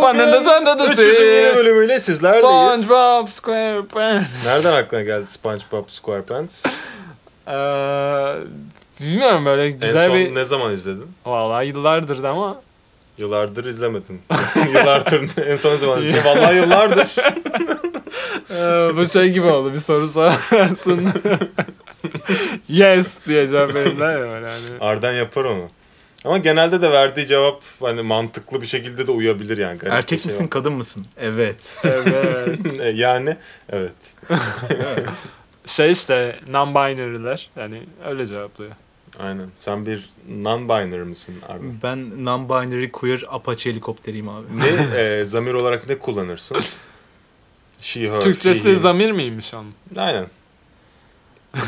Merhaba arkadaşlar. Burası Panda'nın Tandadısı. 300. yeni bölümüyle sizlerleyiz. SpongeBob SquarePants. Nereden aklına geldi SpongeBob SquarePants? Ee, bilmiyorum böyle en güzel son bir... ne zaman izledin? Vallahi yıllardır da ama Yıllardır izlemedin. yıllardır en son zaman izledin? Vallahi yıllardır. Ee, bu şey gibi oldu bir soru sorarsın. yes diye cevap verirler ya böyle hani. Arden yapar onu. Ama genelde de verdiği cevap hani mantıklı bir şekilde de uyabilir yani. Garip Erkek şey misin kadın mısın? Evet. Evet. var. E, yani evet. Şey işte non-binary'ler yani öyle cevaplıyor. Aynen. Sen bir non-binary mısın abi? Ben non-binary queer Apache helikopteriyim abi. Ne e, zamir olarak ne kullanırsın? She, her, Türkçesi he, zamir miymiş onun? Aynen.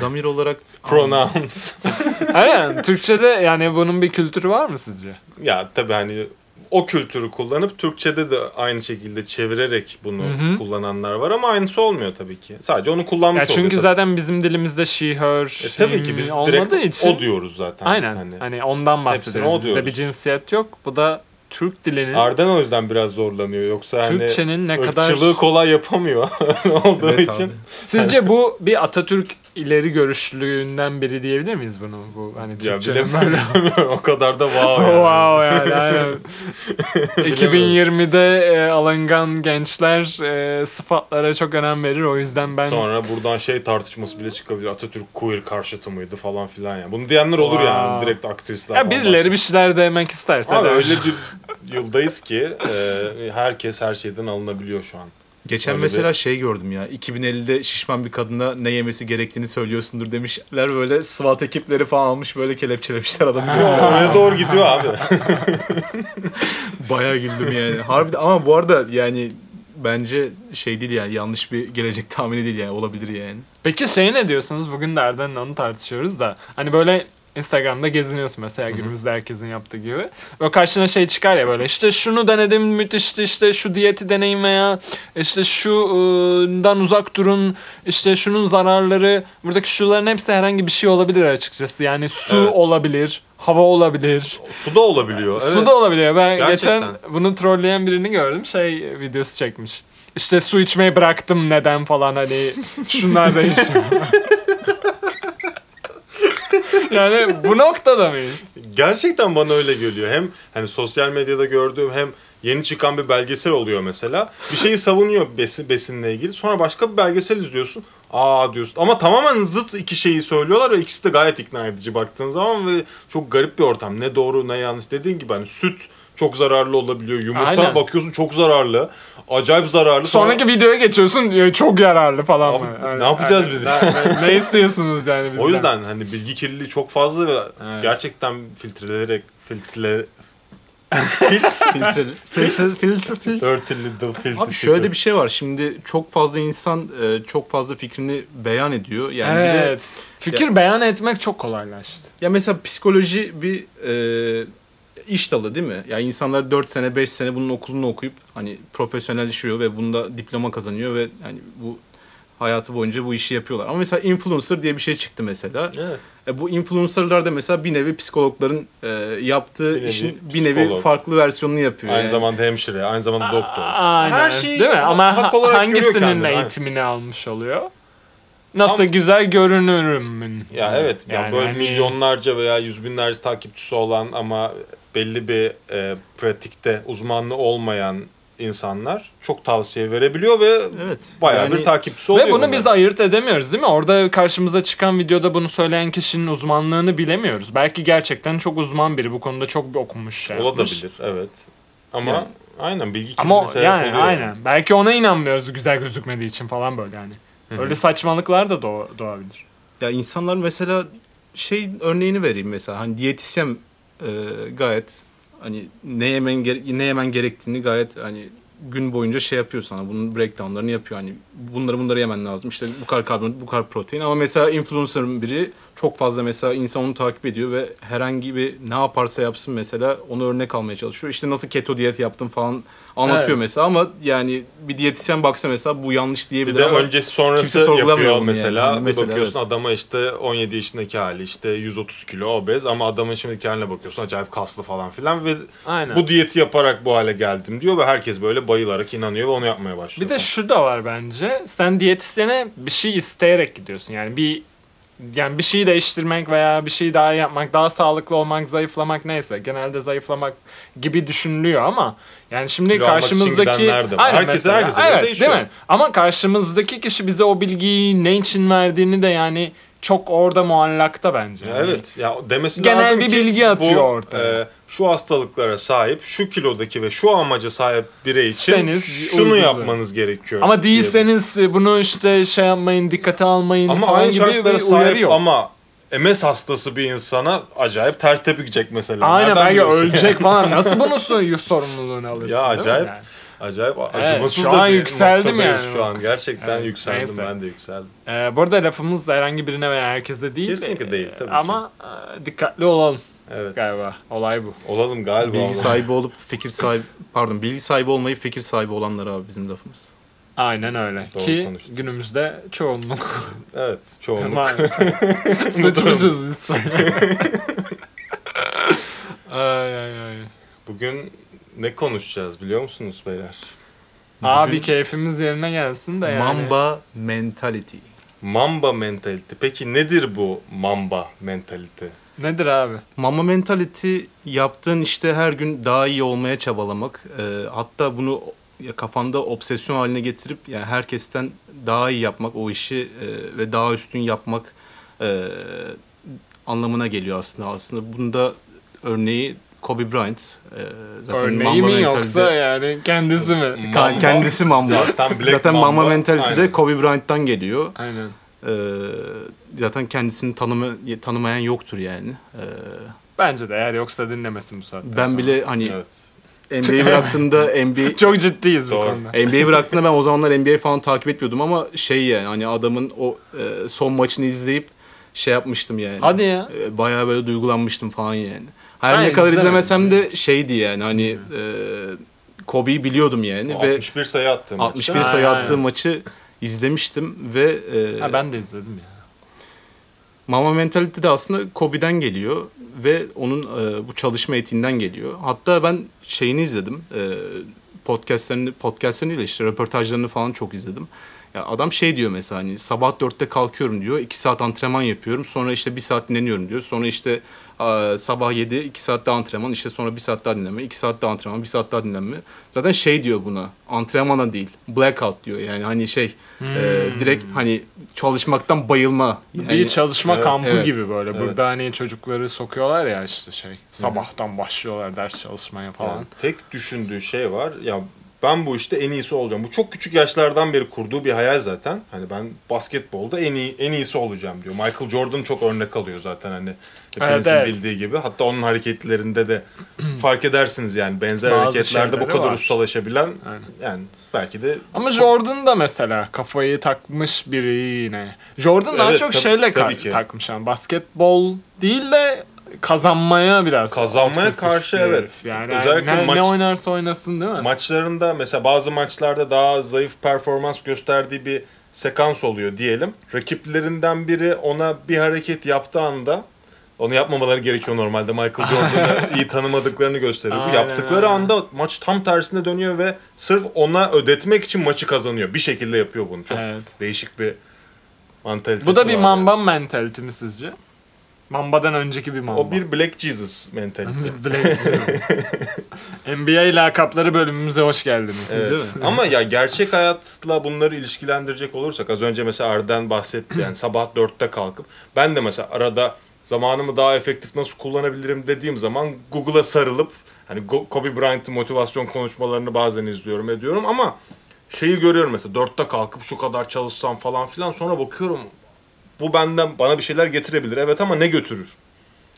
Zamir olarak Pronouns. Aynen. Türkçede yani bunun bir kültürü var mı sizce? ya tabii hani o kültürü kullanıp Türkçe'de de aynı şekilde çevirerek bunu Hı hı. kullananlar var ama aynısı olmuyor tabii ki. Sadece onu kullanmış Ya çünkü oluyor tabii. zaten bizim dilimizde she, her, E, tabii ki him biz direkt için. o diyoruz zaten. Aynen. Hani. Hani ondan bahsediyoruz. o Bizde bir cinsiyet yok. Bu da Türk dilinin Arden o yüzden biraz zorlanıyor. Yoksa hani Türkçenin ne kadar kolay yapamıyor olduğu Evet için. abi. Sizce bu bir Atatürk ileri görüşlülüğünden biri diyebilir miyiz bunu? Bu hani Türkçenin böyle o kadar da wow yani. wow yani aynen. 2020'de e, alıngan gençler e, sıfatlara çok önem verir. O yüzden ben Sonra buradan şey tartışması bile çıkabilir. Atatürk queer karşıtı mıydı falan filan ya. Bunu diyenler olur Wow. yani. Direkt aktrisler ya birileri bir şeyler demek isterse. Abi de. öyle bir yıldayız ki e, herkes her şeyden alınabiliyor şu an. Geçen Öyle mesela bir- şey gördüm ya. 2050'de şişman bir kadına ne yemesi gerektiğini söylüyorsundur demişler. Böyle SWAT ekipleri falan almış böyle kelepçelemişler adamı. Oraya doğru gidiyor abi. Bayağı güldüm yani. Harbiden ama bu arada yani bence şey değil yani yanlış bir gelecek tahmini değil yani olabilir yani. Peki şey ne diyorsunuz? Bugün de Erden'le onu tartışıyoruz da. Hani böyle Instagram'da geziniyorsun mesela günümüzde herkesin yaptığı gibi. Ve karşına şey çıkar ya böyle işte şunu denedim müthişti işte şu diyeti deneyin veya işte şundan uzak durun işte şunun zararları buradaki şuların hepsi herhangi bir şey olabilir açıkçası. Yani su Evet. olabilir, hava olabilir. Su da olabiliyor. Su Evet. da olabiliyor. Ben Gerçekten. geçen bunu trolleyen birini gördüm. Şey videosu çekmiş. İşte su içmeyi bıraktım neden falan hani şunlar değişiyor. Yani bu noktada mıyız? Gerçekten bana öyle geliyor. Hem hani sosyal medyada gördüğüm hem yeni çıkan bir belgesel oluyor mesela. Bir şeyi savunuyor besin, besinle ilgili. Sonra başka bir belgesel izliyorsun. Aa diyorsun. Ama tamamen zıt iki şeyi söylüyorlar ve ikisi de gayet ikna edici baktığın zaman ve çok garip bir ortam. Ne doğru ne yanlış dediğin gibi hani süt çok zararlı olabiliyor. Yumurta Aynen. bakıyorsun çok zararlı. Acayip zararlı. Sonra- Sonraki videoya geçiyorsun e, çok yararlı falan Abi, mı? ne yapacağız biz? Ne, ne- istiyorsunuz yani bizden? O yüzden hani bilgi kirliliği çok fazla ve Evet. gerçekten filtrelerek filtre Filtre, filtre, filtre, filtre. Abi şöyle bir şey var. Şimdi çok fazla insan e, çok fazla fikrini beyan ediyor. Yani bir de Evet. Fikir beyan etmek çok kolaylaştı. Ya mesela psikoloji bir e, iş dalı değil mi? Yani insanlar 4 sene 5 sene bunun okulunu okuyup hani profesyonelleşiyor ve bunda diploma kazanıyor ve hani bu hayatı boyunca bu işi yapıyorlar. Ama mesela influencer diye bir şey çıktı mesela. Evet. E, bu influencerlar da mesela bir nevi psikologların e, yaptığı Bir nevi işin bir nevi psikolog. farklı versiyonunu yapıyor. Aynı yani. zamanda hemşire, aynı zamanda doktor. Aynen. Her şeyi Değil mi? Ama hak ha- olarak hangisinin kendini, aynen. eğitimini almış oluyor? Nasıl Ama- güzel görünürümün. Ya evet, ya Yani böyle hani- milyonlarca veya yüz binlerce takipçisi olan ama belli bir e, pratikte uzmanlığı olmayan insanlar çok tavsiye verebiliyor ve Evet. bayağı Yani- bir takipçisi oluyor. Ve bunu bunların. biz ayırt edemiyoruz değil mi? Orada karşımıza çıkan videoda bunu söyleyen kişinin uzmanlığını bilemiyoruz. Belki gerçekten çok uzman biri bu konuda çok bir okumuş şey olabilir, evet. Ama Yani- aynen bilgi Ama kirliliğine sebep yani oluyor. aynen. Belki ona inanmıyoruz güzel gözükmediği için falan böyle yani. Öyle saçmalıklar da doğ- doğabilir. Ya insanlar mesela şey örneğini vereyim mesela hani diyetisyen e, gayet hani ne yemen ne yemen gerektiğini gayet hani gün boyunca şey yapıyor sana. Bunun breakdownlarını yapıyor. Hani bunları bunları yemen lazım. İşte bu kadar karbonhidrat, bu kadar protein. Ama mesela influencer'ın biri çok fazla mesela insan onu takip ediyor ve herhangi bir ne yaparsa yapsın mesela onu örnek almaya çalışıyor. İşte nasıl keto diyet yaptım falan anlatıyor Evet. mesela ama yani bir diyetisyen baksa mesela bu yanlış Bir diyebilir de ama öncesi sonrası kimse sorgulamıyor yapıyor mesela. yani. Bir Mesela, bakıyorsun evet. adama işte 17 yaşındaki hali işte 130 kilo obez ama adamın şimdiki haline bakıyorsun acayip kaslı falan filan ve Aynen. bu diyeti yaparak bu hale geldim diyor ve herkes böyle bayılarak inanıyor ve onu yapmaya başlıyor. Bir de şu da var bence. Sen diyetisyene bir şey isteyerek gidiyorsun. Yani bir yani bir şeyi değiştirmek veya bir şey daha yapmak, daha sağlıklı olmak, zayıflamak neyse. Genelde zayıflamak gibi düşünülüyor ama yani şimdi Kilo karşımızdaki de var. Herkese- evet, değişiyor. Değil mi? Ama karşımızdaki kişi bize o bilgiyi ne için verdiğini de yani çok orada muallakta bence. Ya Yani evet ya demesi Genel lazım bir ki bilgi atıyor bu, ortaya. e, şu hastalıklara sahip, şu kilodaki ve şu amaca sahip birey için Seniz şunu uygulayın. yapmanız gerekiyor. Ama diye. değilseniz e, bunu işte şey yapmayın, dikkate almayın ama falan aynı gibi bir sahip yok. ama MS hastası bir insana acayip ters tepkicek mesela. Aynen Nereden belki ölecek falan. Nasıl bunun sor- sorumluluğunu alırsın? Ya acayip. yani? Acayip Evet, acımasız şu da an bir yükseldim noktadayız yani. Şu an gerçekten Evet, yükseldim neyse. ben de yükseldim. Ee, bu arada lafımız da herhangi birine veya herkese değil. Kesinlikle Ee, değil, tabii ki. Ama e, dikkatli olalım Evet. galiba. Olay bu. Olalım galiba. bilgi sahibi olup fikir sahibi pardon bilgi sahibi olmayı fikir sahibi olanlar abi bizim lafımız. Aynen öyle. Doğru Ki konuştun. günümüzde çoğunluk. Evet çoğunluk. Sıçmışız biz. ay ay ay. Bugün ne konuşacağız biliyor musunuz beyler? Abi Bugün- keyfimiz yerine gelsin de yani. Mamba mentality. Mamba mentality. Peki nedir bu mamba mentality? Nedir abi? Mama mentality yaptığın işte her gün daha iyi olmaya çabalamak. Ee, hatta bunu ya kafanda obsesyon haline getirip yani herkesten daha iyi yapmak o işi e, ve daha üstün yapmak e, anlamına geliyor aslında. Aslında bunda örneği Kobe Bryant. E, zaten Örneği Mamba mi yoksa yani kendisi mi? Mamba. kendisi Mamba. Zaten Black zaten Mamba, Mama mentality de. Kobe Bryant'tan geliyor. Aynen. Ee, zaten kendisini tanıma, tanımayan yoktur yani. Ee, Bence de eğer yoksa dinlemesin bu saatten ben sonra. bile hani Evet. NBA bıraktığında NBA Çok ciddiyiz bu Doğru. konuda. NBA bıraktığında ben o zamanlar NBA falan takip etmiyordum ama şey yani hani adamın o e, son maçını izleyip şey yapmıştım yani. Hadi ya. E, bayağı böyle duygulanmıştım falan yani. Her Ben ne kadar izlemesem de şeydi yani hani e, Kobe'yi biliyordum yani ve 61 sayı attı. maçta. 61 sayı Aynen. attığı maçı izlemiştim ve e, Ha, ben de izledim ya. Mama mentality de aslında Kobe'den geliyor ve onun e, bu çalışma etiğinden geliyor. Hatta ben şeyini izledim. E, podcastlerini, podcastlerini değil de işte röportajlarını falan çok izledim. Ya adam şey diyor mesela hani sabah dörtte kalkıyorum diyor. iki saat antrenman yapıyorum. Sonra işte bir saat dinleniyorum diyor. Sonra işte e, sabah 7 iki saat daha antrenman. işte sonra bir saat daha dinlenme. iki saat daha antrenman. Bir saat daha dinlenme. Zaten şey diyor buna. Antrenmana değil. Blackout diyor. Yani hani şey e, Hmm. direkt hani çalışmaktan bayılma. Yani, bir çalışma Evet, kampı evet. gibi böyle. Evet. Burada hani çocukları sokuyorlar ya işte şey. Sabahtan başlıyorlar ders çalışmaya falan. Yani tek düşündüğü şey var. Ya ben bu işte en iyisi olacağım. Bu çok küçük yaşlardan beri kurduğu bir hayal zaten. Hani ben basketbolda en iyi en iyisi olacağım diyor. Michael Jordan çok örnek alıyor zaten hani hepinizin Evet, evet. bildiği gibi. Hatta onun hareketlerinde de fark edersiniz yani benzer Bazı hareketlerde bu kadar var. ustalaşabilen Aynen. yani belki de Ama Jordan da mesela kafayı takmış biri yine. Jordan daha Evet, çok tabii- şeyle tabii ki. takmış yani. Basketbol değil de kazanmaya biraz. Kazanmaya karşı bir evet. Yani Özellikle ne, maç- ne oynarsa oynasın değil mi? maçlarında mesela bazı maçlarda daha zayıf performans gösterdiği bir sekans oluyor diyelim. Rakiplerinden biri ona bir hareket yaptığı anda onu yapmamaları gerekiyor normalde. Michael Jordan'ı iyi tanımadıklarını gösteriyor. Bu Aynen, yaptıkları aynen. anda maç tam tersine dönüyor ve sırf ona ödetmek için maçı kazanıyor. Bir şekilde yapıyor bunu. Çok Evet. değişik bir mantalitesi Bu da bir mamba mentality mi sizce? Mambadan önceki bir mamba. O bir Black Jesus mentalite. Black NBA lakapları bölümümüze hoş geldiniz. Evet. Değil mi? Ama ya gerçek hayatla bunları ilişkilendirecek olursak az önce mesela Arden bahsetti yani sabah dörtte kalkıp ben de mesela arada zamanımı daha efektif nasıl kullanabilirim dediğim zaman Google'a sarılıp hani Kobe Bryant'ın motivasyon konuşmalarını bazen izliyorum ediyorum ama şeyi görüyorum mesela dörtte kalkıp şu kadar çalışsam falan filan sonra bakıyorum bu benden bana bir şeyler getirebilir evet ama ne götürür?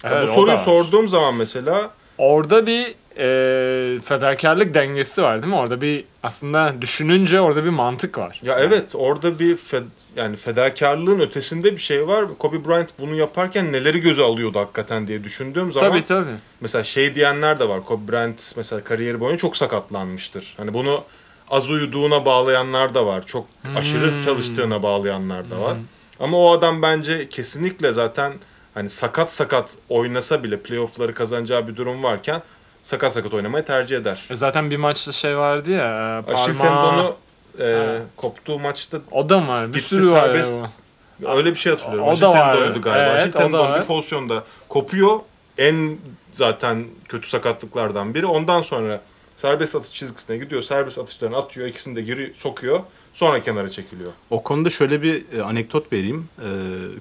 Evet, bu soruyu sorduğum zaman mesela Orada bir e, fedakarlık dengesi var değil mi? Orada bir aslında düşününce orada bir mantık var. Ya evet orada bir fed- yani fedakarlığın ötesinde bir şey var. Kobe Bryant bunu yaparken neleri göze alıyordu hakikaten diye düşündüğüm zaman Tabii tabii. mesela şey diyenler de var. Kobe Bryant mesela kariyeri boyunca çok sakatlanmıştır. Hani bunu az uyuduğuna bağlayanlar da var. Çok aşırı Hmm. çalıştığına bağlayanlar da var. Ama o adam bence kesinlikle zaten hani sakat sakat oynasa bile playoff'ları kazanacağı bir durum varken sakat sakat oynamayı tercih eder. E zaten bir maçta şey vardı ya. e, Aşil parmağı- tendonu e, Ha. koptuğu maçta O da mı var? Bir sürü var ya serbest. bu. Öyle bir şey hatırlıyorum. O Aşil da var. galiba. Evet, Aşil o tendon bir pozisyonda kopuyor. En zaten kötü sakatlıklardan biri. Ondan sonra serbest atış çizgisine gidiyor. Serbest atışlarını atıyor. ikisini de geri sokuyor. Sonra kenara çekiliyor. O konuda şöyle bir e, anekdot vereyim. E,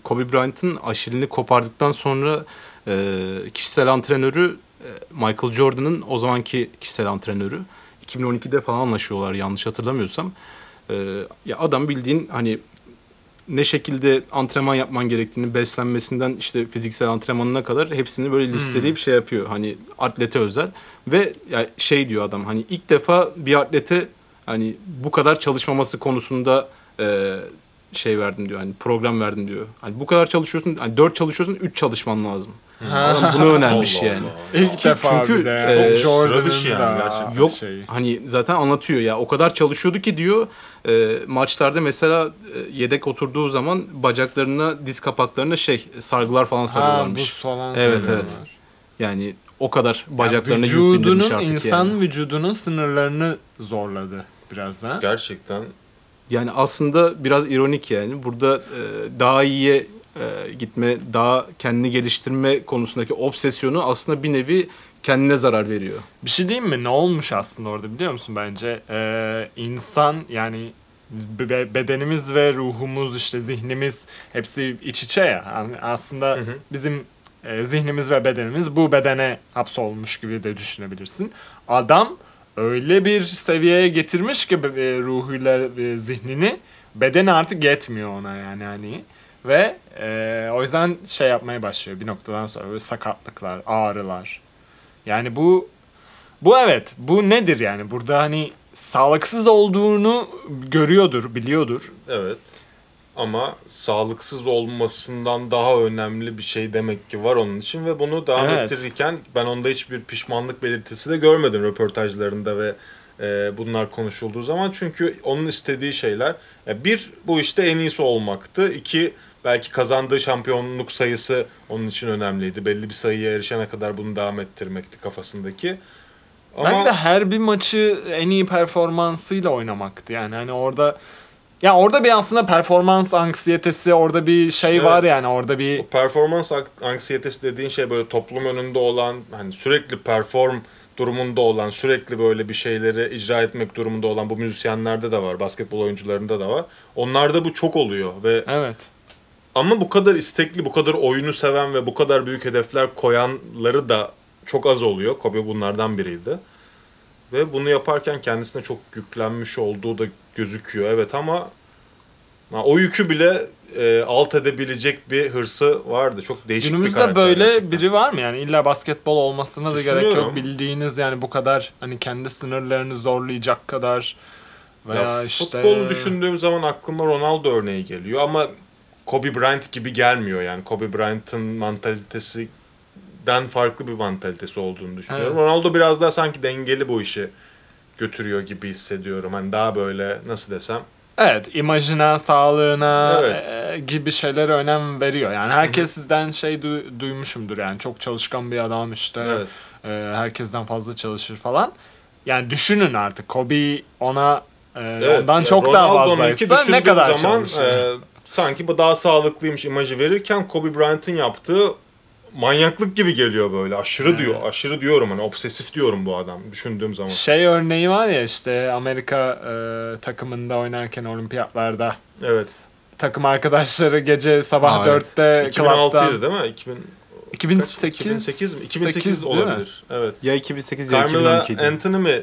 Kobe Bryant'ın aşilini kopardıktan sonra e, kişisel antrenörü e, Michael Jordan'ın o zamanki kişisel antrenörü 2012'de falan anlaşıyorlar yanlış hatırlamıyorsam. E, ya adam bildiğin hani ne şekilde antrenman yapman gerektiğini beslenmesinden işte fiziksel antrenmanına kadar hepsini böyle listeleyip şey yapıyor. Hani atlete özel ve ya şey diyor adam hani ilk defa bir atlete hani bu kadar çalışmaması konusunda e, şey verdim diyor. Hani program verdim diyor. Hani bu kadar çalışıyorsun, hani 4 çalışıyorsun, 3 çalışman lazım. Adam bunu önermiş Allah yani. Allah. İlk Ki- defa çünkü, e, yani. sıra dışı yani gerçekten. Yok şeyi. hani zaten anlatıyor ya o kadar çalışıyordu ki diyor e, maçlarda mesela e, yedek oturduğu zaman bacaklarına diz kapaklarına şey sargılar falan Ha, sarıyorlarmış. buz falan Evet, evet. Yani o kadar Yani bacaklarına yük bindirmiş vücudunun artık insan yani. vücudunun sınırlarını zorladı biraz. Gerçekten Yani aslında biraz ironik yani. Burada e, daha iyiye e, gitme, daha kendini geliştirme konusundaki obsesyonu aslında bir nevi kendine zarar veriyor. Bir şey diyeyim mi? Ne olmuş aslında orada biliyor musun bence? Ee, insan yani be- bedenimiz ve ruhumuz işte zihnimiz hepsi iç içe ya. Yani Aslında Hı hı. bizim e, zihnimiz ve bedenimiz bu bedene hapsolmuş gibi de düşünebilirsin. Adam öyle bir seviyeye getirmiş ki e, ruhuyla e, zihnini bedeni artık yetmiyor ona yani hani ve e, o yüzden şey yapmaya başlıyor bir noktadan sonra böyle sakatlıklar, ağrılar. Yani bu bu evet bu nedir yani burada hani sağlıksız olduğunu görüyordur, biliyordur. evet. Ama sağlıksız olmasından daha önemli bir şey demek ki var onun için ve bunu devam Evet. ettirirken ben onda hiçbir pişmanlık belirtisi de görmedim röportajlarında ve e, bunlar konuşulduğu zaman çünkü onun istediği şeyler ya bir bu işte en iyisi olmaktı. İki belki kazandığı şampiyonluk sayısı onun için önemliydi. Belli bir sayıya erişene kadar bunu devam ettirmekti kafasındaki. Ama Belki de her bir maçı en iyi performansıyla oynamaktı. Yani hani orada ya orada bir aslında performans anksiyetesi, orada bir şey Evet. var yani orada bir O performans ank- anksiyetesi dediğin şey böyle toplum önünde olan hani sürekli perform durumunda olan sürekli böyle bir şeyleri icra etmek durumunda olan bu müzisyenlerde de var basketbol oyuncularında da var. Onlarda bu çok oluyor ve evet. ama bu kadar istekli bu kadar oyunu seven ve bu kadar büyük hedefler koyanları da çok az oluyor. Kobe bunlardan biriydi. Ve bunu yaparken kendisine çok yüklenmiş olduğu da gözüküyor. Evet ama o yükü bile e, alt edebilecek bir hırsı vardı. Çok değişik bir Günümüzde karakter böyle gerçekten. biri var mı yani illa basketbol olmasına da gerek yok bildiğiniz yani bu kadar hani kendi sınırlarını zorlayacak kadar veya Ya, işte Futbolu düşündüğüm zaman aklıma Ronaldo örneği geliyor ama Kobe Bryant gibi gelmiyor yani. Kobe Bryant'ın mantalitesinden farklı bir mantalitesi olduğunu düşünüyorum. Evet. Ronaldo biraz daha sanki dengeli bu işi götürüyor gibi hissediyorum. Hani daha böyle nasıl desem. Evet, imajına, sağlığına Evet. e, gibi şeylere önem veriyor. Yani herkes sizden şey du- duymuşumdur yani çok çalışkan bir adam işte. Evet. e, herkesten fazla çalışır falan. Yani düşünün artık Kobe ona e, Evet, ondan ya çok daha fazlaysa ne kadar zaman çalışır? e, sanki bu daha sağlıklıymış imajı verirken Kobe Bryant'ın yaptığı manyaklık gibi geliyor böyle. Aşırı Evet. diyor. Aşırı diyorum hani obsesif diyorum bu adam düşündüğüm zaman. Şey örneği var ya işte Amerika e, takımında oynarken olimpiyatlarda Evet. takım arkadaşları gece sabah Aa, evet. 4'te 2006 klaptan idi değil mi? 2000 2008 2008 mi? 2008 8 değil mi? olabilir. Evet. Ya 2008 ya Carmelo 2012 'ydi. Anthony mi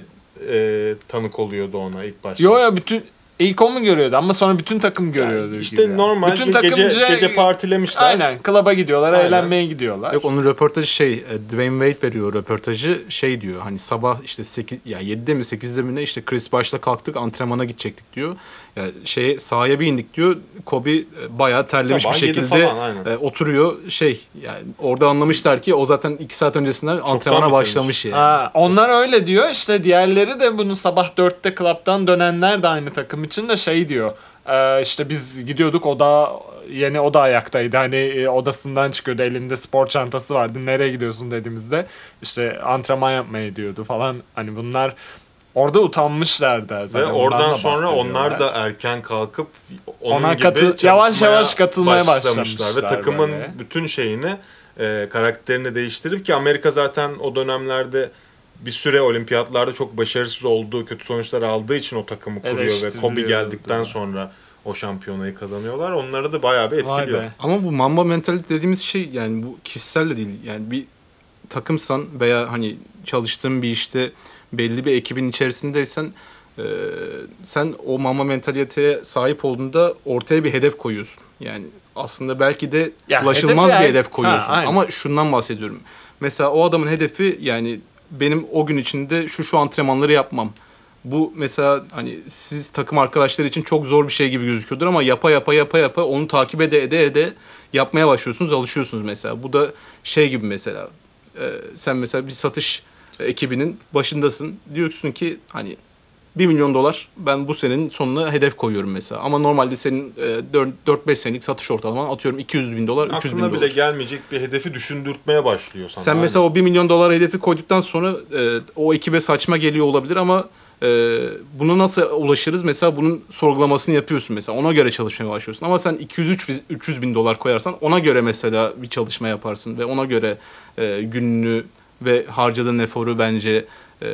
e, tanık oluyordu ona ilk başta? Yo ya bütün İlk o mu görüyordu ama sonra bütün takım görüyordu. işte gibi. normal bütün ge- gece, takımca- gece partilemişler. Aynen. Klaba gidiyorlar, Aynen. eğlenmeye gidiyorlar. Yok onun röportajı şey e, Dwayne Wade veriyor röportajı şey diyor hani sabah işte 8 ya 7'de mi 8'de mi ne işte Chris başla kalktık antrenmana gidecektik diyor. Ya şeye sahaya bir indik diyor. Kobe e, bayağı terlemiş Sabah bir şekilde falan, e, oturuyor şey yani orada anlamışlar ki o zaten 2 saat öncesinden antrenmana bitirmiş. başlamış yani. Ha, onlar öyle diyor. İşte diğerleri de bunu sabah 4'te klaptan dönenler de aynı takım için de şey diyor. Ee, işte biz gidiyorduk o da yeni o da ayaktaydı. Hani e, odasından çıkıyordu. Elinde spor çantası vardı. Nereye gidiyorsun dediğimizde işte antrenman yapmaya gidiyordu falan. Hani bunlar orada utanmışlardı. Ve zaten. oradan Ondan da sonra onlar da erken kalkıp onun Ona gibi katı- yavaş yavaş katılmaya başlamışlar. başlamışlar Ve takımın böyle. bütün şeyini, e, karakterini değiştirip ki Amerika zaten o dönemlerde bir süre olimpiyatlarda çok başarısız olduğu, kötü sonuçlar aldığı için o takımı kuruyor ve. Kobe geldikten sonra o şampiyonayı kazanıyorlar. Onları da bayağı bir etkiliyor. Ama bu mamba mentalite dediğimiz şey yani bu kişisel de değil. Yani bir takımsan veya hani çalıştığın bir işte belli bir ekibin içerisindeysen e, sen o mamba mentaliteye sahip olduğunda ortaya bir hedef koyuyorsun. Yani aslında belki de Ya ulaşılmaz hedefi bir yani- hedef koyuyorsun. Ha, aynen. Ama şundan bahsediyorum. Mesela o adamın hedefi yani benim o gün içinde şu şu antrenmanları yapmam. Bu mesela hani siz takım arkadaşları için çok zor bir şey gibi gözüküyordur ama yapa yapa yapa yapa onu takip ede ede ede yapmaya başlıyorsunuz, alışıyorsunuz mesela. Bu da şey gibi mesela. e, sen mesela bir satış ekibinin başındasın. Diyorsun ki hani 1 milyon dolar ben bu senenin sonuna hedef koyuyorum mesela. Ama normalde senin e, 4-5 senelik satış ortalaman atıyorum 200 bin dolar, 300 bin Aklına dolar. bile gelmeyecek bir hedefi düşündürtmeye başlıyor sana. Sen mesela o 1 milyon dolar hedefi koyduktan sonra e, o ekibe saçma geliyor olabilir ama e, bunu nasıl ulaşırız? Mesela bunun sorgulamasını yapıyorsun mesela. Ona göre çalışmaya başlıyorsun. Ama sen 200 bin- 300 bin dolar koyarsan ona göre mesela bir çalışma yaparsın ve ona göre e, gününü ve harcadığın eforu bence e,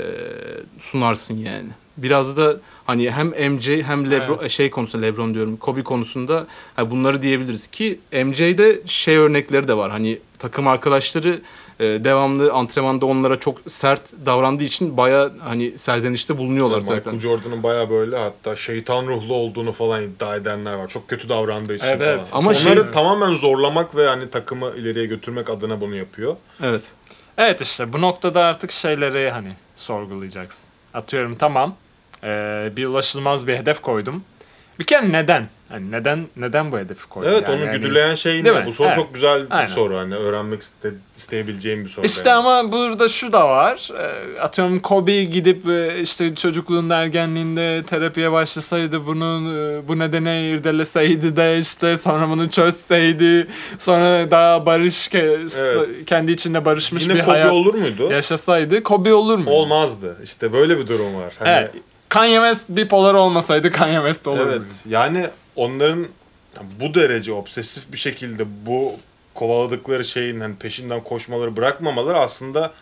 sunarsın yani. Biraz da hani hem MJ hem Lebron şey konusunda Lebron diyorum Kobe konusunda ha, bunları diyebiliriz ki MJ'de şey örnekleri de var. Hani takım arkadaşları e, devamlı antrenmanda onlara çok sert davrandığı için baya hani serzenişte bulunuyorlar Michael zaten. Jordan'ın baya böyle hatta şeytan ruhlu olduğunu falan iddia edenler var. Çok kötü davrandığı için Evet. falan. Ama Onları şey- tamamen zorlamak ve hani takımı ileriye götürmek adına bunu yapıyor. Evet. Evet işte bu noktada artık şeyleri hani sorgulayacaksın. Atıyorum tamam ee, bir ulaşılmaz bir hedef koydum. Bir kere neden? Hani neden neden bu hedefi koydum? Evet Yani onu hani- güdüleyen şey ne? mi? Bu soru Evet. çok güzel bir Aynen. soru. Hani öğrenmek iste, isteyebileceğim bir soru. İşte yani. ama burada şu da var. Ee, Atıyorum Kobe gidip e, işte çocukluğunda ergenliğinde terapiye başlasaydı bunun e, bu nedene irdeleseydi de işte sonra bunu çözseydi sonra daha barış Evet. kendi içinde barışmış Yine bir Kobe hayat olur muydu? yaşasaydı Kobe olur mu? Olmazdı. İşte böyle bir durum var. Hani, Evet. Kanye West bipolar olmasaydı Kanye West olur Evet. muydu? Yani onların bu derece obsesif bir şekilde bu kovaladıkları şeyin hani peşinden koşmaları bırakmamaları aslında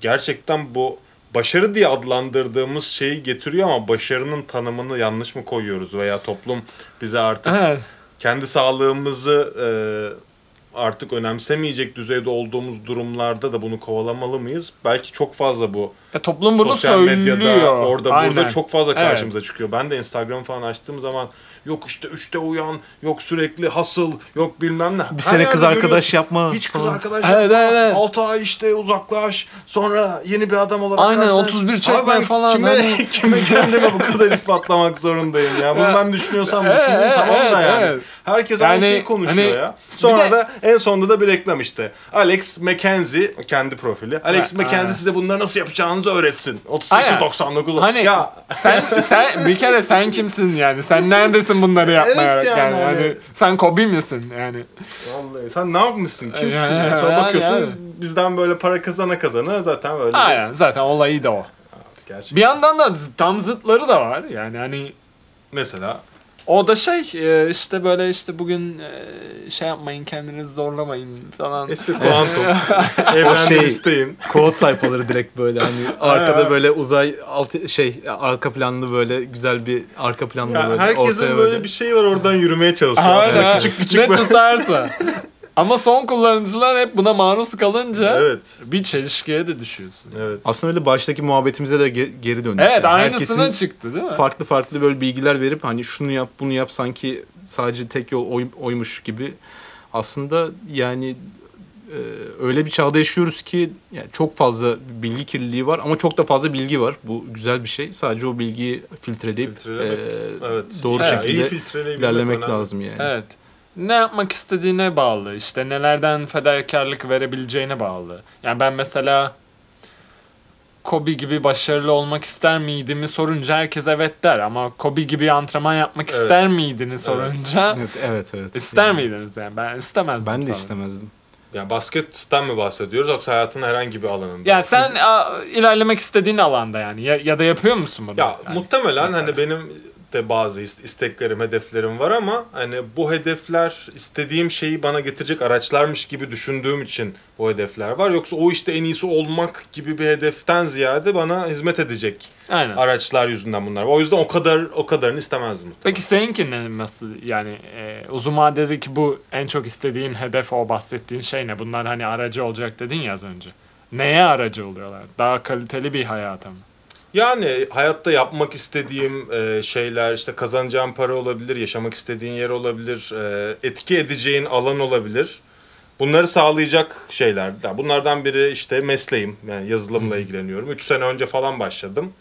gerçekten bu başarı diye adlandırdığımız şeyi getiriyor ama başarının tanımını yanlış mı koyuyoruz veya toplum bize artık Evet. kendi sağlığımızı e, artık önemsemeyecek düzeyde olduğumuz durumlarda da bunu kovalamalı mıyız? Belki çok fazla bu E, toplum bunu sosyal söylüyor. medyada orada Aynen. burada çok fazla Evet. karşımıza çıkıyor. Ben de Instagram falan açtığım zaman yok işte üçte uyan, yok sürekli hasıl, yok bilmem ne. Bir Her sene kız arkadaş yapma. Hiç kız arkadaş Evet, yapma. evet, evet. 6 ay işte uzaklaş. Sonra yeni bir adam olarak Aynen, karşına- 31 Abi çekme falan. Kime, Hani- kime kendime bu kadar ispatlamak zorundayım ya. Bunu ben düşünüyorsam Evet, evet, tamam da evet, yani. evet. Herkes aynı Yani, şeyi konuşuyor hani, ya. Sonra da en sonunda da bir reklam işte. Alex McKenzie kendi profili. Alex McKenzie size bunları nasıl yapacağınızı öğretsin. Aynen. 38.99. Hani ya sen sen bir kere sen kimsin yani? Sen neredesin bunları yapmaya Evet yani, yani yani, hani- sen Kobe misin yani? vallahi sen ne yapmışsın? Kimsin? Yani, ya? Sonra yani, bakıyorsun yani. bizden böyle para kazana kazana zaten böyle. Aynen zaten olayı da o. Gerçekten. Bir yandan da tam zıtları da var. Yani hani Mesela o da şey e, işte böyle işte bugün e, şey yapmayın kendinizi zorlamayın falan. işte kuantum. Evrenden şey- isteyin. Kod sayfaları direkt böyle hani arkada böyle uzay altı şey arka planlı böyle güzel bir arka planlı Ya böyle herkesin ortaya böyle bir şey var oradan yürümeye çalışıyor. Aynen. Aslında küçük küçük ne böyle. tutarsa. Ama son kullanıcılar hep buna maruz kalınca evet. bir çelişkiye de düşüyorsun. Evet. Aslında öyle baştaki muhabbetimize de ge- geri döndük. Evet Yani aynısına herkesin çıktı değil mi? farklı farklı böyle bilgiler verip hani şunu yap bunu yap sanki sadece tek yol oy- oymuş gibi. Aslında yani e, öyle bir çağda yaşıyoruz ki yani çok fazla bilgi kirliliği var ama çok da fazla bilgi var. Bu güzel bir şey. Sadece o bilgiyi filtreleyip e, Evet. doğru Yani iyi şekilde filtreleyebilmek ilerlemek önemli. lazım yani. Evet. Ne yapmak istediğine bağlı. İşte nelerden fedakarlık verebileceğine bağlı. Yani ben mesela Kobe gibi başarılı olmak ister miydimi sorunca herkes evet der ama Kobe gibi antrenman yapmak Evet. ister miydini sorunca Evet, evet, evet. ister Yani miydiniz yani ben istemezdim. Ben de sanırım. istemezdim. Yani basketten mi bahsediyoruz yoksa hayatın herhangi bir alanında? Yani sen a, ilerlemek istediğin alanda yani ya, ya da yapıyor musun bunu? Ya Yani muhtemelen mesela. hani benim de bazı is- isteklerim, hedeflerim var ama hani bu hedefler istediğim şeyi bana getirecek araçlarmış gibi düşündüğüm için bu hedefler var. Yoksa o işte en iyisi olmak gibi bir hedeften ziyade bana hizmet edecek Aynen. araçlar yüzünden bunlar. O yüzden o kadar o kadarını istemezdim. Peki seninki ne nasıl yani e, uzun vadedeki bu en çok istediğin hedef o bahsettiğin şey ne? Bunlar hani aracı olacak dedin ya az önce. Neye aracı oluyorlar? Daha kaliteli bir hayata mı? Yani hayatta yapmak istediğim e, şeyler işte kazanacağım para olabilir, yaşamak istediğin yer olabilir, e, etki edeceğin alan olabilir. Bunları sağlayacak şeyler. Ya Bunlardan biri işte mesleğim. Yani yazılımla ilgileniyorum. 3 sene önce falan başladım.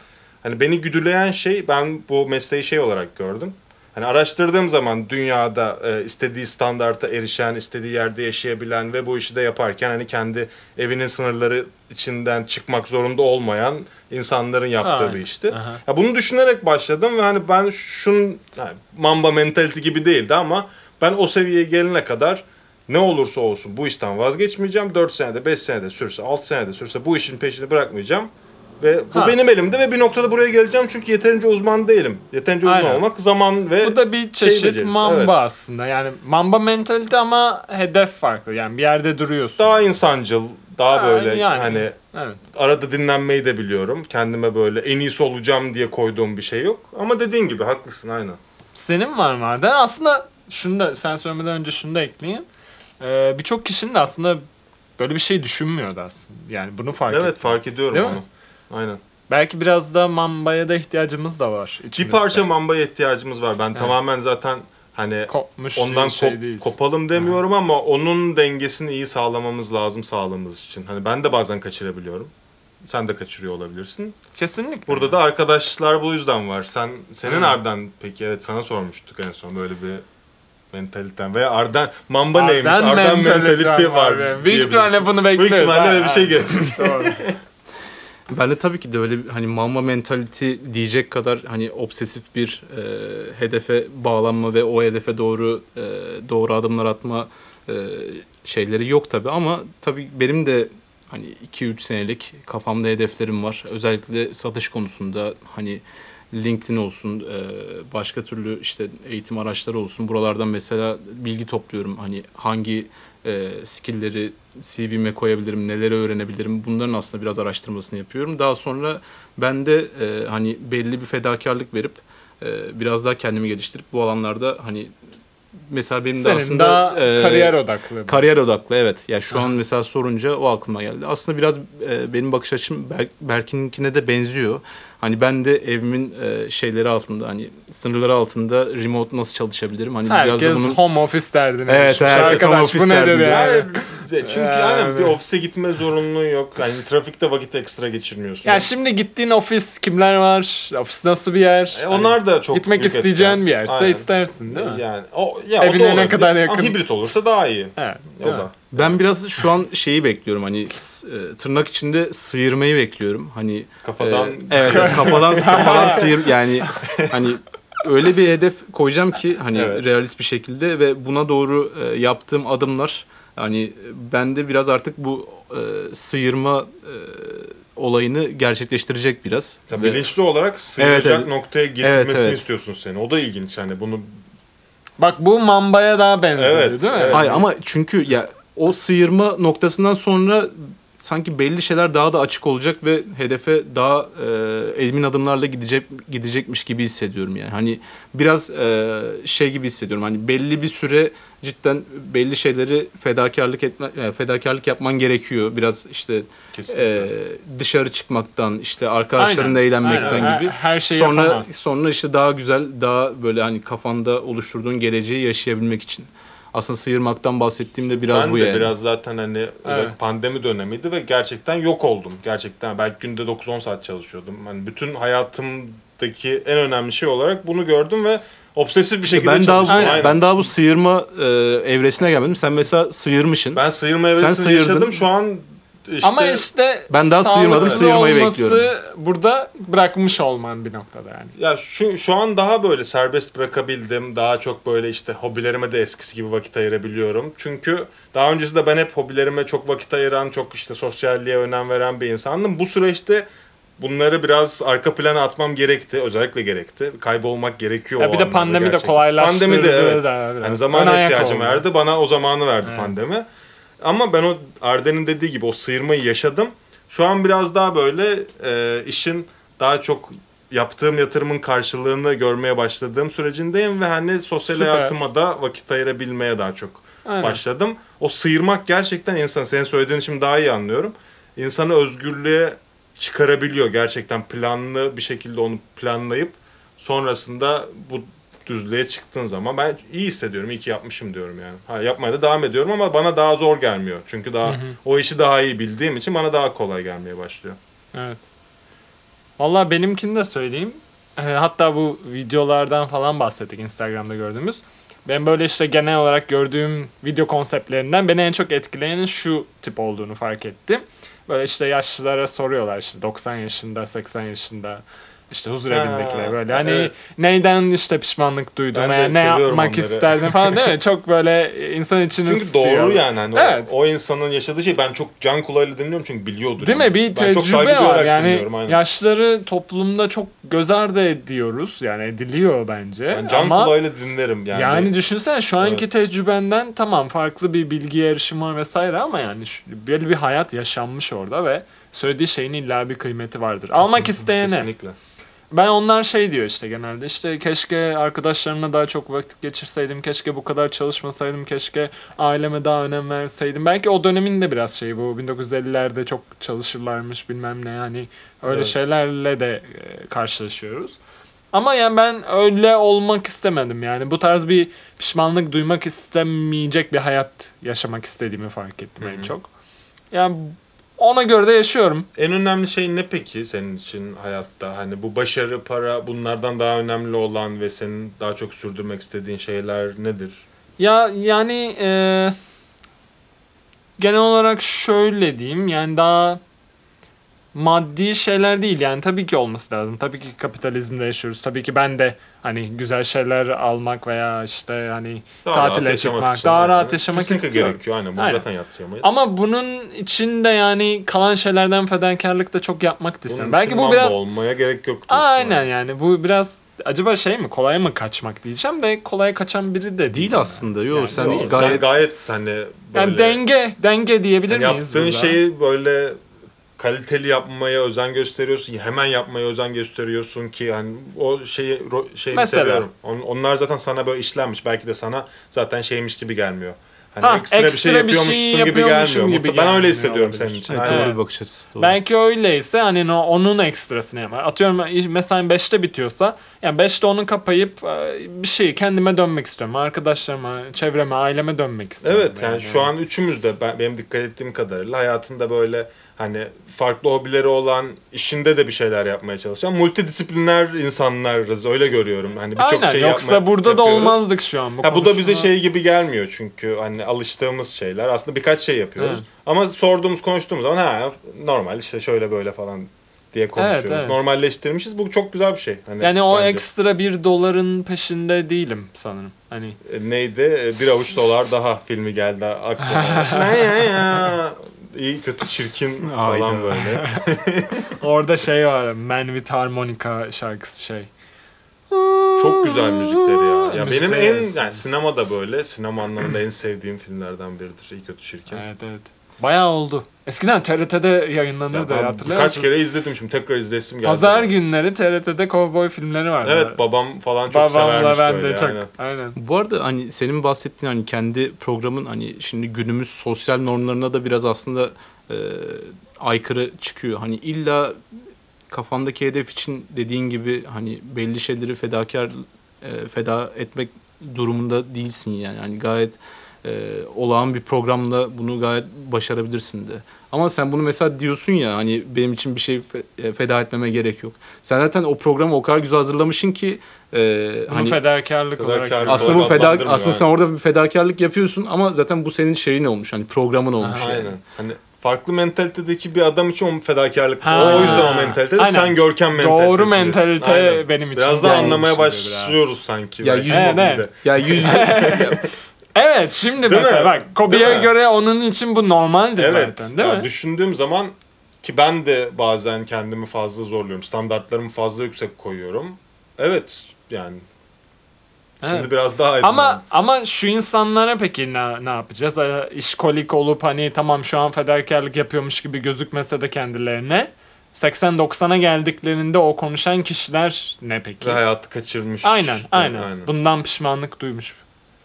Hani beni güdüleyen şey ben bu mesleği şey olarak gördüm. Hani araştırdığım zaman dünyada e, istediği standarta erişen, istediği yerde yaşayabilen ve bu işi de yaparken hani kendi evinin sınırları içinden çıkmak zorunda olmayan insanların yaptığı Aynen. bir işti. Aha. Ya bunu düşünerek başladım ve hani ben şun yani mamba mentality gibi değildi ama ben o seviyeye gelene kadar ne olursa olsun bu işten vazgeçmeyeceğim. 4 senede, 5 senede sürse, 6 senede sürse bu işin peşini bırakmayacağım. Ve bu Ha. benim elimde ve bir noktada buraya geleceğim çünkü yeterince uzman değilim. Yeterince uzman Aynen. olmak zaman ve Bu da bir çeşit becerisi, mamba evet. aslında. Yani mamba mentalite ama hedef farklı. Yani bir yerde duruyorsun. daha insancıl, daha Ha, böyle yani. hani Evet. arada dinlenmeyi de biliyorum. Kendime böyle en iyisi olacağım diye koyduğum bir şey yok. Ama dediğin gibi haklısın aynen. Senin var mı Arda? Aslında şunu da sen söylemeden önce şunu da ekleyeyim. Ee, Birçok kişinin de aslında böyle bir şey düşünmüyordu aslında. Yani bunu fark evet ettim. fark ediyorum Değil onu. mi? Aynen. Belki biraz da mambaya da ihtiyacımız da var. Bir içimizde. parça mambaya ihtiyacımız var. Ben Evet. tamamen zaten hani kopmuş ondan bir şey kop- değiliz. kopalım demiyorum ama onun dengesini iyi sağlamamız lazım sağlığımız için. Hani ben de bazen kaçırabiliyorum. Sen de kaçırıyor olabilirsin. Kesinlikle. Burada da arkadaşlar bu yüzden var. Sen senin Evet. Arden peki evet sana sormuştuk en son böyle bir mentaliten veya Arden Mamba Arden neymiş? Arden mentalite var. benim. Büyük ihtimalle bunu Büyük bekliyoruz. ihtimalle Ha, öyle bir şey gelecek. Doğru. Ben de tabii ki de öyle hani mama mentality diyecek kadar hani obsesif bir e, hedefe bağlanma ve o hedefe doğru e, doğru adımlar atma e, şeyleri yok tabii ama tabii benim de hani 2-3 senelik kafamda hedeflerim var. Özellikle satış konusunda hani LinkedIn olsun, e, başka türlü işte eğitim araçları olsun. Buralardan mesela bilgi topluyorum. Hani hangi e, skill'leri CV'me koyabilirim, neleri öğrenebilirim. Bunların aslında biraz araştırmasını yapıyorum. Daha sonra ben de e, hani belli bir fedakarlık verip biraz daha kendimi geliştirip bu alanlarda hani mesela benim de Senin aslında daha e, kariyer odaklı. Kariyer odaklı evet. Ya şu Aha. an mesela sorunca o aklıma geldi. Aslında biraz e, benim bakış açım Ber- Berkin'inkine de benziyor. Hani ben de evimin e, şeyleri altında hani sınırları altında remote nasıl çalışabilirim? Hani biraz da Herkes bunun home office derdine Evet, düşmüş. herkes home office bu nedir derdinde. yani? Yani, çünkü Yani. yani bir ofise gitme zorunluluğun yok. Yani trafikte vakit ekstra geçirmiyorsun. Ya şimdi gittiğin ofis kimler var? Ofis nasıl bir yer? E, onlar da çok Gitmek isteyeceğin etken. bir yerse Aynen. istersin değil mi? Yani o ya Evine o da ne kadar yakın. Ama hibrit olursa daha iyi. Evet. O değil mi? Ben biraz şu an şeyi bekliyorum. Hani e, tırnak içinde sıyırmayı bekliyorum. Hani Kafadan e, evet kafadan kafadan sıyır yani hani öyle bir hedef koyacağım ki hani Evet. realist bir şekilde ve buna doğru e, yaptığım adımlar hani bende biraz artık bu e, sıyırma e, olayını gerçekleştirecek biraz. Sen Ve- bilinçli olarak sıyıracak Evet, evet. noktaya getirmesini Evet, evet. istiyorsun seni. O da ilginç hani bunu Bak bu mambaya daha benziyor Evet, değil mi? evet. Hayır ama çünkü ya o sıyırma noktasından sonra sanki belli şeyler daha da açık olacak ve hedefe daha e, emin adımlarla gidecek gidecekmiş gibi hissediyorum yani. Hani biraz e, şey gibi hissediyorum. Hani belli bir süre cidden belli şeyleri fedakarlık etme yani fedakarlık yapman gerekiyor. Biraz işte Kesinlikle. e, dışarı çıkmaktan, işte arkadaşlarınla Aynen, eğlenmekten aynen. gibi. Her- her şeyi sonra yapamazsın. sonra işte daha güzel, daha böyle hani kafanda oluşturduğun geleceği yaşayabilmek için. Aslında sıyırmaktan bahsettiğimde biraz ben bu de yani. biraz zaten hani Evet. pandemi dönemiydi ve gerçekten yok oldum. Gerçekten belki günde 9-10 saat çalışıyordum. Hani bütün hayatımdaki en önemli şey olarak bunu gördüm ve obsesif bir İşte şekilde ben daha bu. Aynen. ben daha bu sıyırma e, evresine gelmedim. Sen mesela sıyırmışsın. Ben sıyırma Sen evresini sıyırdın. yaşadım. Şu an işte Ama işte Ben daha sıyırmadım, sıyırmayı bekliyorum. burada bırakmış olman bir noktada yani. Ya şu şu an daha böyle serbest bırakabildim. Daha çok böyle işte hobilerime de eskisi gibi vakit ayırabiliyorum. Çünkü daha öncesinde ben hep hobilerime çok vakit ayıran, çok işte sosyalliğe önem veren bir insandım. Bu süreçte bunları biraz arka plana atmam gerekti. Özellikle gerekti. Kaybolmak gerekiyor Ya o bir de pandemi de gerçekten. kolaylaştırdı Pandemi de evet. Hani zamana ihtiyacım oldu. verdi. Bana o zamanı verdi Evet. pandemi. Ama ben o Arden'in dediği gibi o sıyırmayı yaşadım. Şu an biraz daha böyle e, işin daha çok yaptığım yatırımın karşılığını görmeye başladığım sürecindeyim ve hani sosyal Süper. hayatıma da vakit ayırabilmeye daha çok Aynen. başladım. O sıyırmak gerçekten insan senin söylediğin için daha iyi anlıyorum. İnsanı özgürlüğe çıkarabiliyor gerçekten planlı bir şekilde onu planlayıp sonrasında bu düzlüğe çıktığın zaman ben iyi hissediyorum. iyi ki yapmışım diyorum yani. Ha, yapmaya da devam ediyorum ama bana daha zor gelmiyor. Çünkü daha o işi daha iyi bildiğim için bana daha kolay gelmeye başlıyor. Evet. Valla benimkini de söyleyeyim. Ee, hatta bu videolardan falan bahsettik Instagram'da gördüğümüz. Ben böyle işte genel olarak gördüğüm video konseptlerinden beni en çok etkileyenin şu tip olduğunu fark ettim. Böyle işte yaşlılara soruyorlar işte 90 yaşında, 80 yaşında işte huzur Ha, evindekiler böyle. Hani evet. neyden işte pişmanlık de veya ne yapmak onları. isterdin falan değil mi? Çok böyle insan içini Çünkü ısıtıyor. doğru yani. Hani Evet. o, o insanın yaşadığı şey ben çok can kulağıyla dinliyorum çünkü biliyordur. Değil yani. mi? Bir ben çok tecrübe var. Yani. Aynen. yaşları toplumda çok göz ardı ediyoruz. Yani ediliyor bence. Ben can Ama kulağıyla dinlerim yani. yani, düşünsene şu anki Evet. tecrübenden tamam farklı bir bilgi erişimi var vesaire ama yani şu, belli bir hayat yaşanmış orada ve söylediği şeyin illa bir kıymeti vardır. Almak isteyene. Kesinlikle. Ben onlar şey diyor işte genelde işte keşke arkadaşlarımla daha çok vakit geçirseydim, keşke bu kadar çalışmasaydım, keşke aileme daha önem verseydim. Belki o dönemin de biraz şey bu 1950'lerde çok çalışırlarmış bilmem ne yani öyle Evet. şeylerle de e, karşılaşıyoruz. Ama yani ben öyle olmak istemedim yani bu tarz bir pişmanlık duymak istemeyecek bir hayat yaşamak istediğimi fark ettim en Hı hı. çok. Yani ona göre de yaşıyorum. En önemli şey ne peki senin için hayatta? Hani bu başarı, para bunlardan daha önemli olan ve senin daha çok sürdürmek istediğin şeyler nedir? Ya yani e, genel olarak şöyle diyeyim yani daha maddi şeyler değil yani tabii ki olması lazım. Tabii ki kapitalizmde yaşıyoruz. Tabii ki ben de hani güzel şeyler almak veya işte hani Daha tatile çıkmak, daha yani. rahat yaşamak Kesinlikle istiyorum. gerekiyor. Aynen. Bunu Aynen. zaten yatsıyamayız. Ama bunun içinde yani kalan şeylerden fedakarlık da çok yapmak da istiyorum. Belki bu biraz olmaya gerek yok. aynen yani. yani bu biraz acaba şey mi kolay mı kaçmak diyeceğim de kolay kaçan biri de değil. Değil yani. aslında. Yok Yani sen Yok, gayet sen gayet hani böyle Yani denge, denge diyebilir hani miyiz yaptığın burada? şeyi böyle kaliteli yapmaya özen gösteriyorsun. Hemen yapmaya özen gösteriyorsun ki hani o şeyi ro- şeyini Mesela? seviyorum. On- onlar zaten sana böyle işlenmiş. Belki de sana zaten şeymiş gibi gelmiyor. Hani Ha, ekstra, bir ekstra şey bir yapıyormuşsun şey gibi yapıyormuşum gelmiyor. gibi ben öyle hissediyorum olabilir. senin için. Evet, Aynen. doğru bir bakış açısı. Doğru. Belki öyleyse hani onun ekstrasını yapar. Atıyorum mesela 5'te bitiyorsa yani 5'te onu kapayıp e, bir şey kendime dönmek istiyorum. Arkadaşlarıma, çevreme, aileme dönmek istiyorum. Evet yani şu an üçümüz de ben, benim dikkat ettiğim kadarıyla hayatında böyle hani farklı hobileri olan işinde de bir şeyler yapmaya çalışan multidisipliner insanlarız öyle görüyorum. Hani birçok şey yoksa yapma- burada da yapıyoruz. olmazdık şu an. Bu Ha, bu da bize şey gibi gelmiyor çünkü hani alıştığımız şeyler. Aslında birkaç şey yapıyoruz. Evet. Ama sorduğumuz, konuştuğumuz zaman ha normal işte şöyle böyle falan diye konuşuyoruz. evet. Normalleştirmişiz. Bu çok güzel bir şey. Hani Yani o bence. ekstra bir doların peşinde değilim sanırım. Hani E, neydi? E, Bir avuç dolar daha filmi geldi aklıma. İyi kötü çirkin falan böyle. orada şey var. Man with Harmonica şarkısı şey. Çok güzel müzikleri ya. Ya benim en yani sinemada böyle sinema anlamında en sevdiğim filmlerden biridir. İyi kötü çirkin. Evet evet. Bayağı oldu. Eskiden TRT'de yayınlanırdı Ya hatırlıyor musunuz? kere izledim şimdi tekrar izlesim geldi. Pazar günleri TRT'de kovboy filmleri vardı. Evet babam falan çok Babamla severmiş ben böyle. de çok. aynen. Aynen. Bu arada hani senin bahsettiğin hani kendi programın hani şimdi günümüz sosyal normlarına da biraz aslında e, aykırı çıkıyor. Hani illa kafandaki hedef için dediğin gibi hani belli şeyleri fedakar e, feda etmek durumunda değilsin yani. Hani gayet e, olağan bir programla bunu gayet başarabilirsin de. Ama sen bunu mesela diyorsun ya hani benim için bir şey fe- e, feda etmeme gerek yok. Sen zaten o programı o kadar güzel hazırlamışsın ki e, Bunu hani fedakarlık, Fedakarlık olarak. aslında bu feda aslında sen yani. orada bir fedakarlık yapıyorsun ama zaten bu senin şeyin olmuş hani programın olmuş. Aha, yani. Aynen. Hani farklı mentalitedeki bir adam için o fedakarlık. Ha. o, yüzden o mentalitede Aynen. sen görkem mentalitesi. Doğru mentalite benim için Biraz daha gelmiş anlamaya başlıyoruz sanki. Ya belki yüz- hobiyle. Evet, Ya yüzde Evet şimdi Değil mesela mi? bak Kobe'ye Değil mi? göre onun için bu normaldi Evet. zaten değil ya mi? Düşündüğüm zaman ki ben de bazen kendimi fazla zorluyorum. Standartlarımı fazla yüksek koyuyorum. Evet yani. Şimdi Evet. biraz daha aydınlandım. Ama ama şu insanlara peki ne, ne yapacağız? Ee, İşkolik olup hani tamam şu an fedakarlık yapıyormuş gibi gözükmese de kendilerine 80-90'a geldiklerinde o konuşan kişiler ne peki? ve hayatı kaçırmış. Aynen, aynen. aynen. Bundan pişmanlık duymuş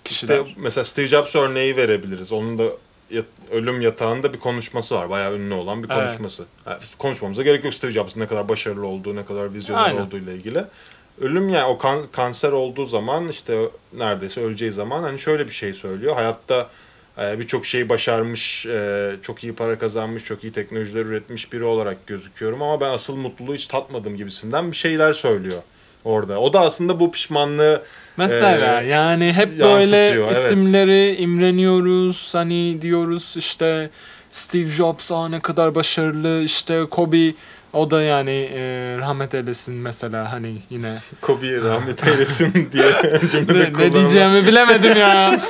kişiler. İşte mesela Steve Jobs örneği verebiliriz. Onun da ölüm yatağında bir konuşması var. Bayağı ünlü olan bir Evet. konuşması. Yani konuşmamıza gerek yok Steve Jobs'ın ne kadar başarılı olduğu, ne kadar vizyoner olduğu ile ilgili. Ölüm yani o kan- kanser olduğu zaman işte neredeyse öleceği zaman hani şöyle bir şey söylüyor. Hayatta e, birçok şeyi başarmış, e, çok iyi para kazanmış, çok iyi teknolojiler üretmiş biri olarak gözüküyorum ama ben asıl mutluluğu hiç tatmadım gibisinden bir şeyler söylüyor orada. O da aslında bu pişmanlığı Mesela Ee, yani hep böyle yansıtıyor, evet. isimleri imreniyoruz. Hani diyoruz işte Steve Jobs aa ne kadar başarılı işte Kobe o da yani e, rahmet eylesin mesela hani yine Kobe'ye rahmet eylesin diye cümlede ne, ne diyeceğimi bilemedim ya.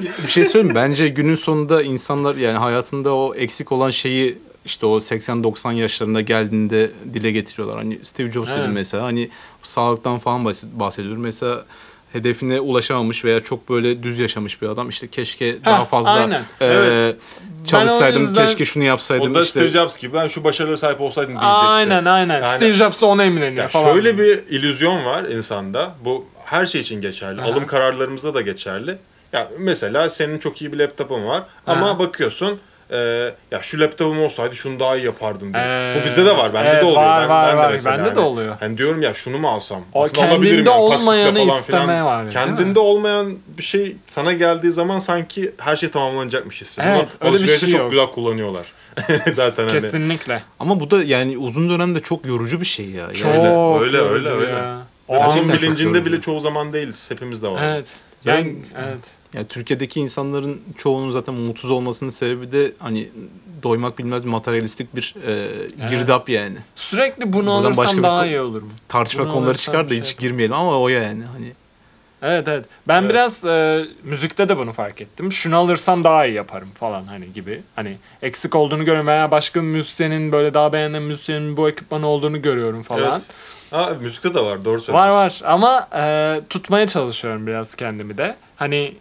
bir şey söyleyeyim bence günün sonunda insanlar yani hayatında o eksik olan şeyi işte o 80-90 yaşlarında geldiğinde dile getiriyorlar. Hani Steve Jobs dedim mesela hani sağlıktan falan bahs- bahsediyor. Mesela hedefine ulaşamamış veya çok böyle düz yaşamış bir adam işte keşke daha fazla aynen. e, Evet. çalışsaydım yüzden- keşke şunu yapsaydım O da işte. Steve Jobs gibi ben şu başarılara sahip olsaydım diyecekti. aynen aynen. Yani- Steve Jobs da ona imreniyor Ya falan. şöyle bir illüzyon var insanda. Bu her şey için geçerli. Aha. Alım kararlarımızda da geçerli. Ya mesela senin çok iyi bir laptopun var ama Aha. bakıyorsun e, ya şu laptopum olsaydı şunu daha iyi yapardım diyorsun. Evet. Bu bizde de var. Bende Evet, de oluyor. var, ben, var, ben de var. mesela Bende de hani- oluyor. Hani diyorum ya şunu mu alsam? O Aslında alabilirim kendinde yani, olmayanı falan filan. isteme var, değil mi? Kendinde olmayan bir şey sana geldiği zaman sanki her şey tamamlanacakmış hissi. Evet, Bunu öyle bir şey çok yok. güzel kullanıyorlar. Zaten hani. Kesinlikle. Ama bu da yani uzun dönemde çok yorucu bir şey ya. Yani Çok öyle, öyle, öyle. ya. O Onun anda- çok bilincinde bile çoğu zaman değiliz. Hepimiz de var. Evet. Ben, evet. Yani Türkiye'deki insanların çoğunun zaten mutsuz olmasının sebebi de hani doymak bilmez materyalistik bir e, girdap yani. Sürekli bunu Buradan alırsam daha iyi olur mu? Tartışma Bunu konuları çıkar da bir hiç şey- girmeyelim ama o yani hani. Evet evet. Ben Evet. biraz e, müzikte de bunu fark ettim. Şunu alırsam daha iyi yaparım falan hani gibi. Hani eksik olduğunu görüyorum veya başka bir müzisyenin böyle daha beğenen müzisyenin bu ekipmanı olduğunu görüyorum falan. Evet. Ha, müzikte de var doğru söylüyorsun. Var var ama e, tutmaya çalışıyorum biraz kendimi de. Hani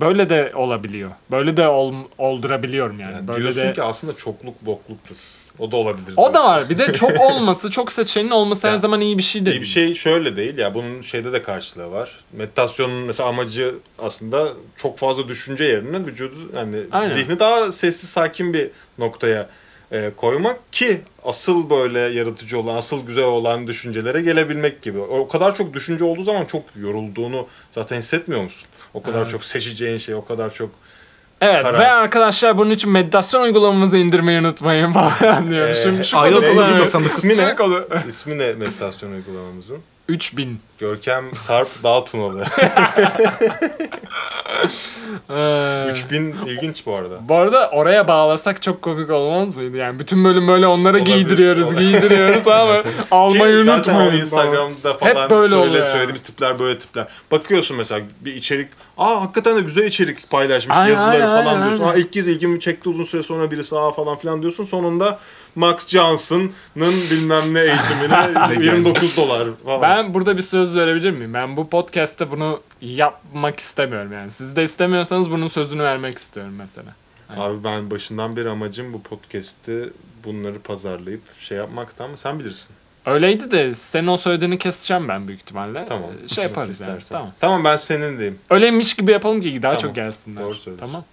böyle de olabiliyor. Böyle de ol, oldurabiliyorum yani. Yani böyle diyorsun de ki aslında çokluk bokluktur. O da olabilir. o da var. Bir de çok olması, çok seçeneğin olması her Ya, zaman iyi bir şey değil. İyi bir şey şöyle değil ya bunun şeyde de karşılığı var. Meditasyonun mesela amacı aslında çok fazla düşünce yerine vücudu yani Aynen. zihni daha sessiz sakin bir noktaya e, koymak ki asıl böyle yaratıcı olan, asıl güzel olan düşüncelere gelebilmek gibi. O kadar çok düşünce olduğu zaman çok yorulduğunu zaten hissetmiyor musun? O kadar Evet. çok seçeceğin şey, o kadar çok Evet karar. ve arkadaşlar bunun için meditasyon uygulamamızı indirmeyi unutmayın falan diyorum. Ee, Şimdi şu konuda ismi ne? İsmi ne meditasyon uygulamamızın? 3000. Görkem Sarp Dağ Tunalı. Ee, 3000 ilginç bu arada. Bu arada oraya bağlasak çok komik olmaz mıydı? Yani bütün bölüm böyle onlara Olabilir, giydiriyoruz, olabilir. giydiriyoruz ama almayı Ki zaten o unutmayın. Instagram'da Hep falan böyle söyle, oluyor söylediğimiz tipler böyle tipler. Bakıyorsun mesela bir içerik, aa hakikaten de güzel içerik paylaşmış Aynen, yazıları aynen, falan aynen, diyorsun. aynen. Aa ilk kez ilgimi çekti uzun süre sonra birisi aa falan filan diyorsun. Sonunda Max Johnson'ın bilmem ne eğitimine 29 dolar falan. Ben burada bir söz verebilir miyim? Ben bu podcast'te bunu yapmak istemiyorum yani. Siz de istemiyorsanız bunun sözünü vermek istiyorum mesela. Abi ben başından beri amacım bu podcast'i bunları pazarlayıp şey yapmaktan ama sen bilirsin. Öyleydi de senin o söylediğini keseceğim ben büyük ihtimalle. Tamam. Şey yaparız yani. istersen. Tamam. Tamam ben senin diyeyim. Öyleymiş gibi yapalım ki daha Tamam. çok gelsinler. Doğru söylüyorsun. Tamam.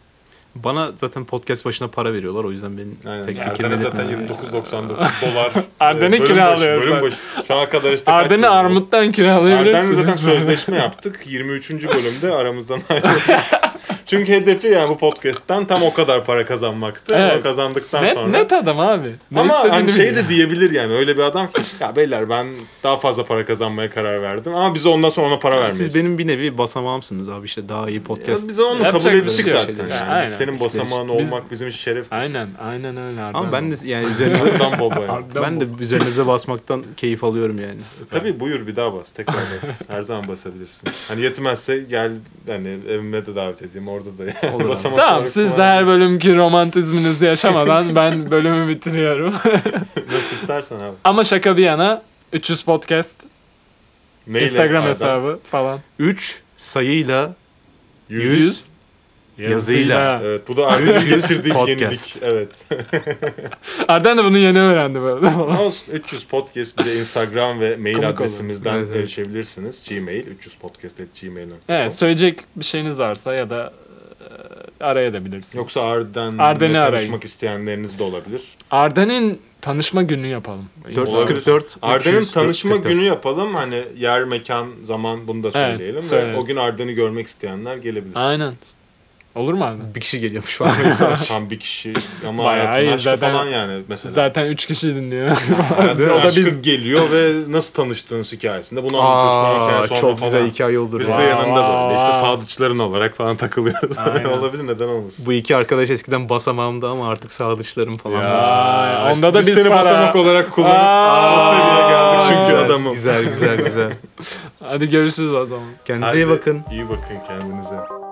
Bana zaten podcast başına para veriyorlar o yüzden benim Aynen. pek Erden'e fikrimi zaten etmiyor. 29.99 dolar. Arden'i e, kiralıyor Bölüm başı. Şu ana kadar işte Arden'i armuttan kiralayabilirsiniz. Arden'le zaten sözleşme yaptık. 23. bölümde aramızdan ayrıldık. Çünkü hedefi yani bu podcast'ten tam o kadar para kazanmaktı. Evet. Ama kazandıktan net, sonra. net adam abi. Ne Ama istediğini hani şey biliyor. de diyebilir yani öyle bir adam ki ya beyler ben daha fazla para kazanmaya karar verdim ama biz ondan sonra ona para vermeyiz. Siz benim bir nevi basamağımssınız abi işte daha iyi ya podcast. biz onu Yapacak kabul ettik şey zaten. Ya, Yani. aynen. Senin basamağın Biz- olmak bizim için şereftir. Aynen, aynen öyle Arden. Ama ben de yani üzerinize yani. ben de üzerinize basmaktan keyif alıyorum yani. Tabii buyur bir daha bas. Tekrar bas. Her zaman basabilirsin. Hani yetmezse gel hani evime de davet edeyim orada da yani. Olur Tamam siz de her bölümki romantizminizi yaşamadan ben bölümü bitiriyorum. Nasıl istersen abi. Ama şaka bir yana 300 podcast, Neyle? Instagram Arda? hesabı falan. 3 sayıyla 100. 100 Yazıyla. Evet bu da Arda'nın 300 getirdiği podcast. yenilik. Evet. Arden de bunu yeni öğrendi böyle. Olsun 300 podcast bir de Instagram ve mail Komik adresimizden Evet, erişebilirsiniz. Gmail 300podcast@gmail.com. evet söyleyecek bir şeyiniz varsa ya da e, arayabilirsiniz. Yoksa Arden'le Arden'i tanışmak arayın. isteyenleriniz de olabilir. Arden'in tanışma günü yapalım. 444 Arden'in 300, tanışma 444. günü yapalım. Hani yer, mekan, zaman bunu da söyleyelim. ve söyleriz. o gün Arden'i görmek isteyenler gelebilir. Aynen. Olur mu Arden? Bir kişi geliyormuş falan. Tam bir kişi ama Bayağı hayatın iyi, aşkı zaten- falan yani mesela. Zaten 3 kişi dinliyor. Hayatın o da aşkı biz. geliyor ve nasıl tanıştığınız hikayesinde bunu anlatıyorsun. on sene Aa, sonra çok falan. güzel hikaye olur. Biz de yanında böyle işte Wow. sadıçların olarak falan takılıyoruz. Aynen. Olabilir neden olmasın. Bu iki arkadaş eskiden basamağımda ama artık sadıçlarım falan. Vay, işte onda da biz seni para. basamak olarak kullanıp Aa, o seviyeye geldik çünkü güzel, adamım. Güzel güzel güzel. Hadi görüşürüz o zaman. Kendinize iyi Hadi, bakın. İyi bakın kendinize.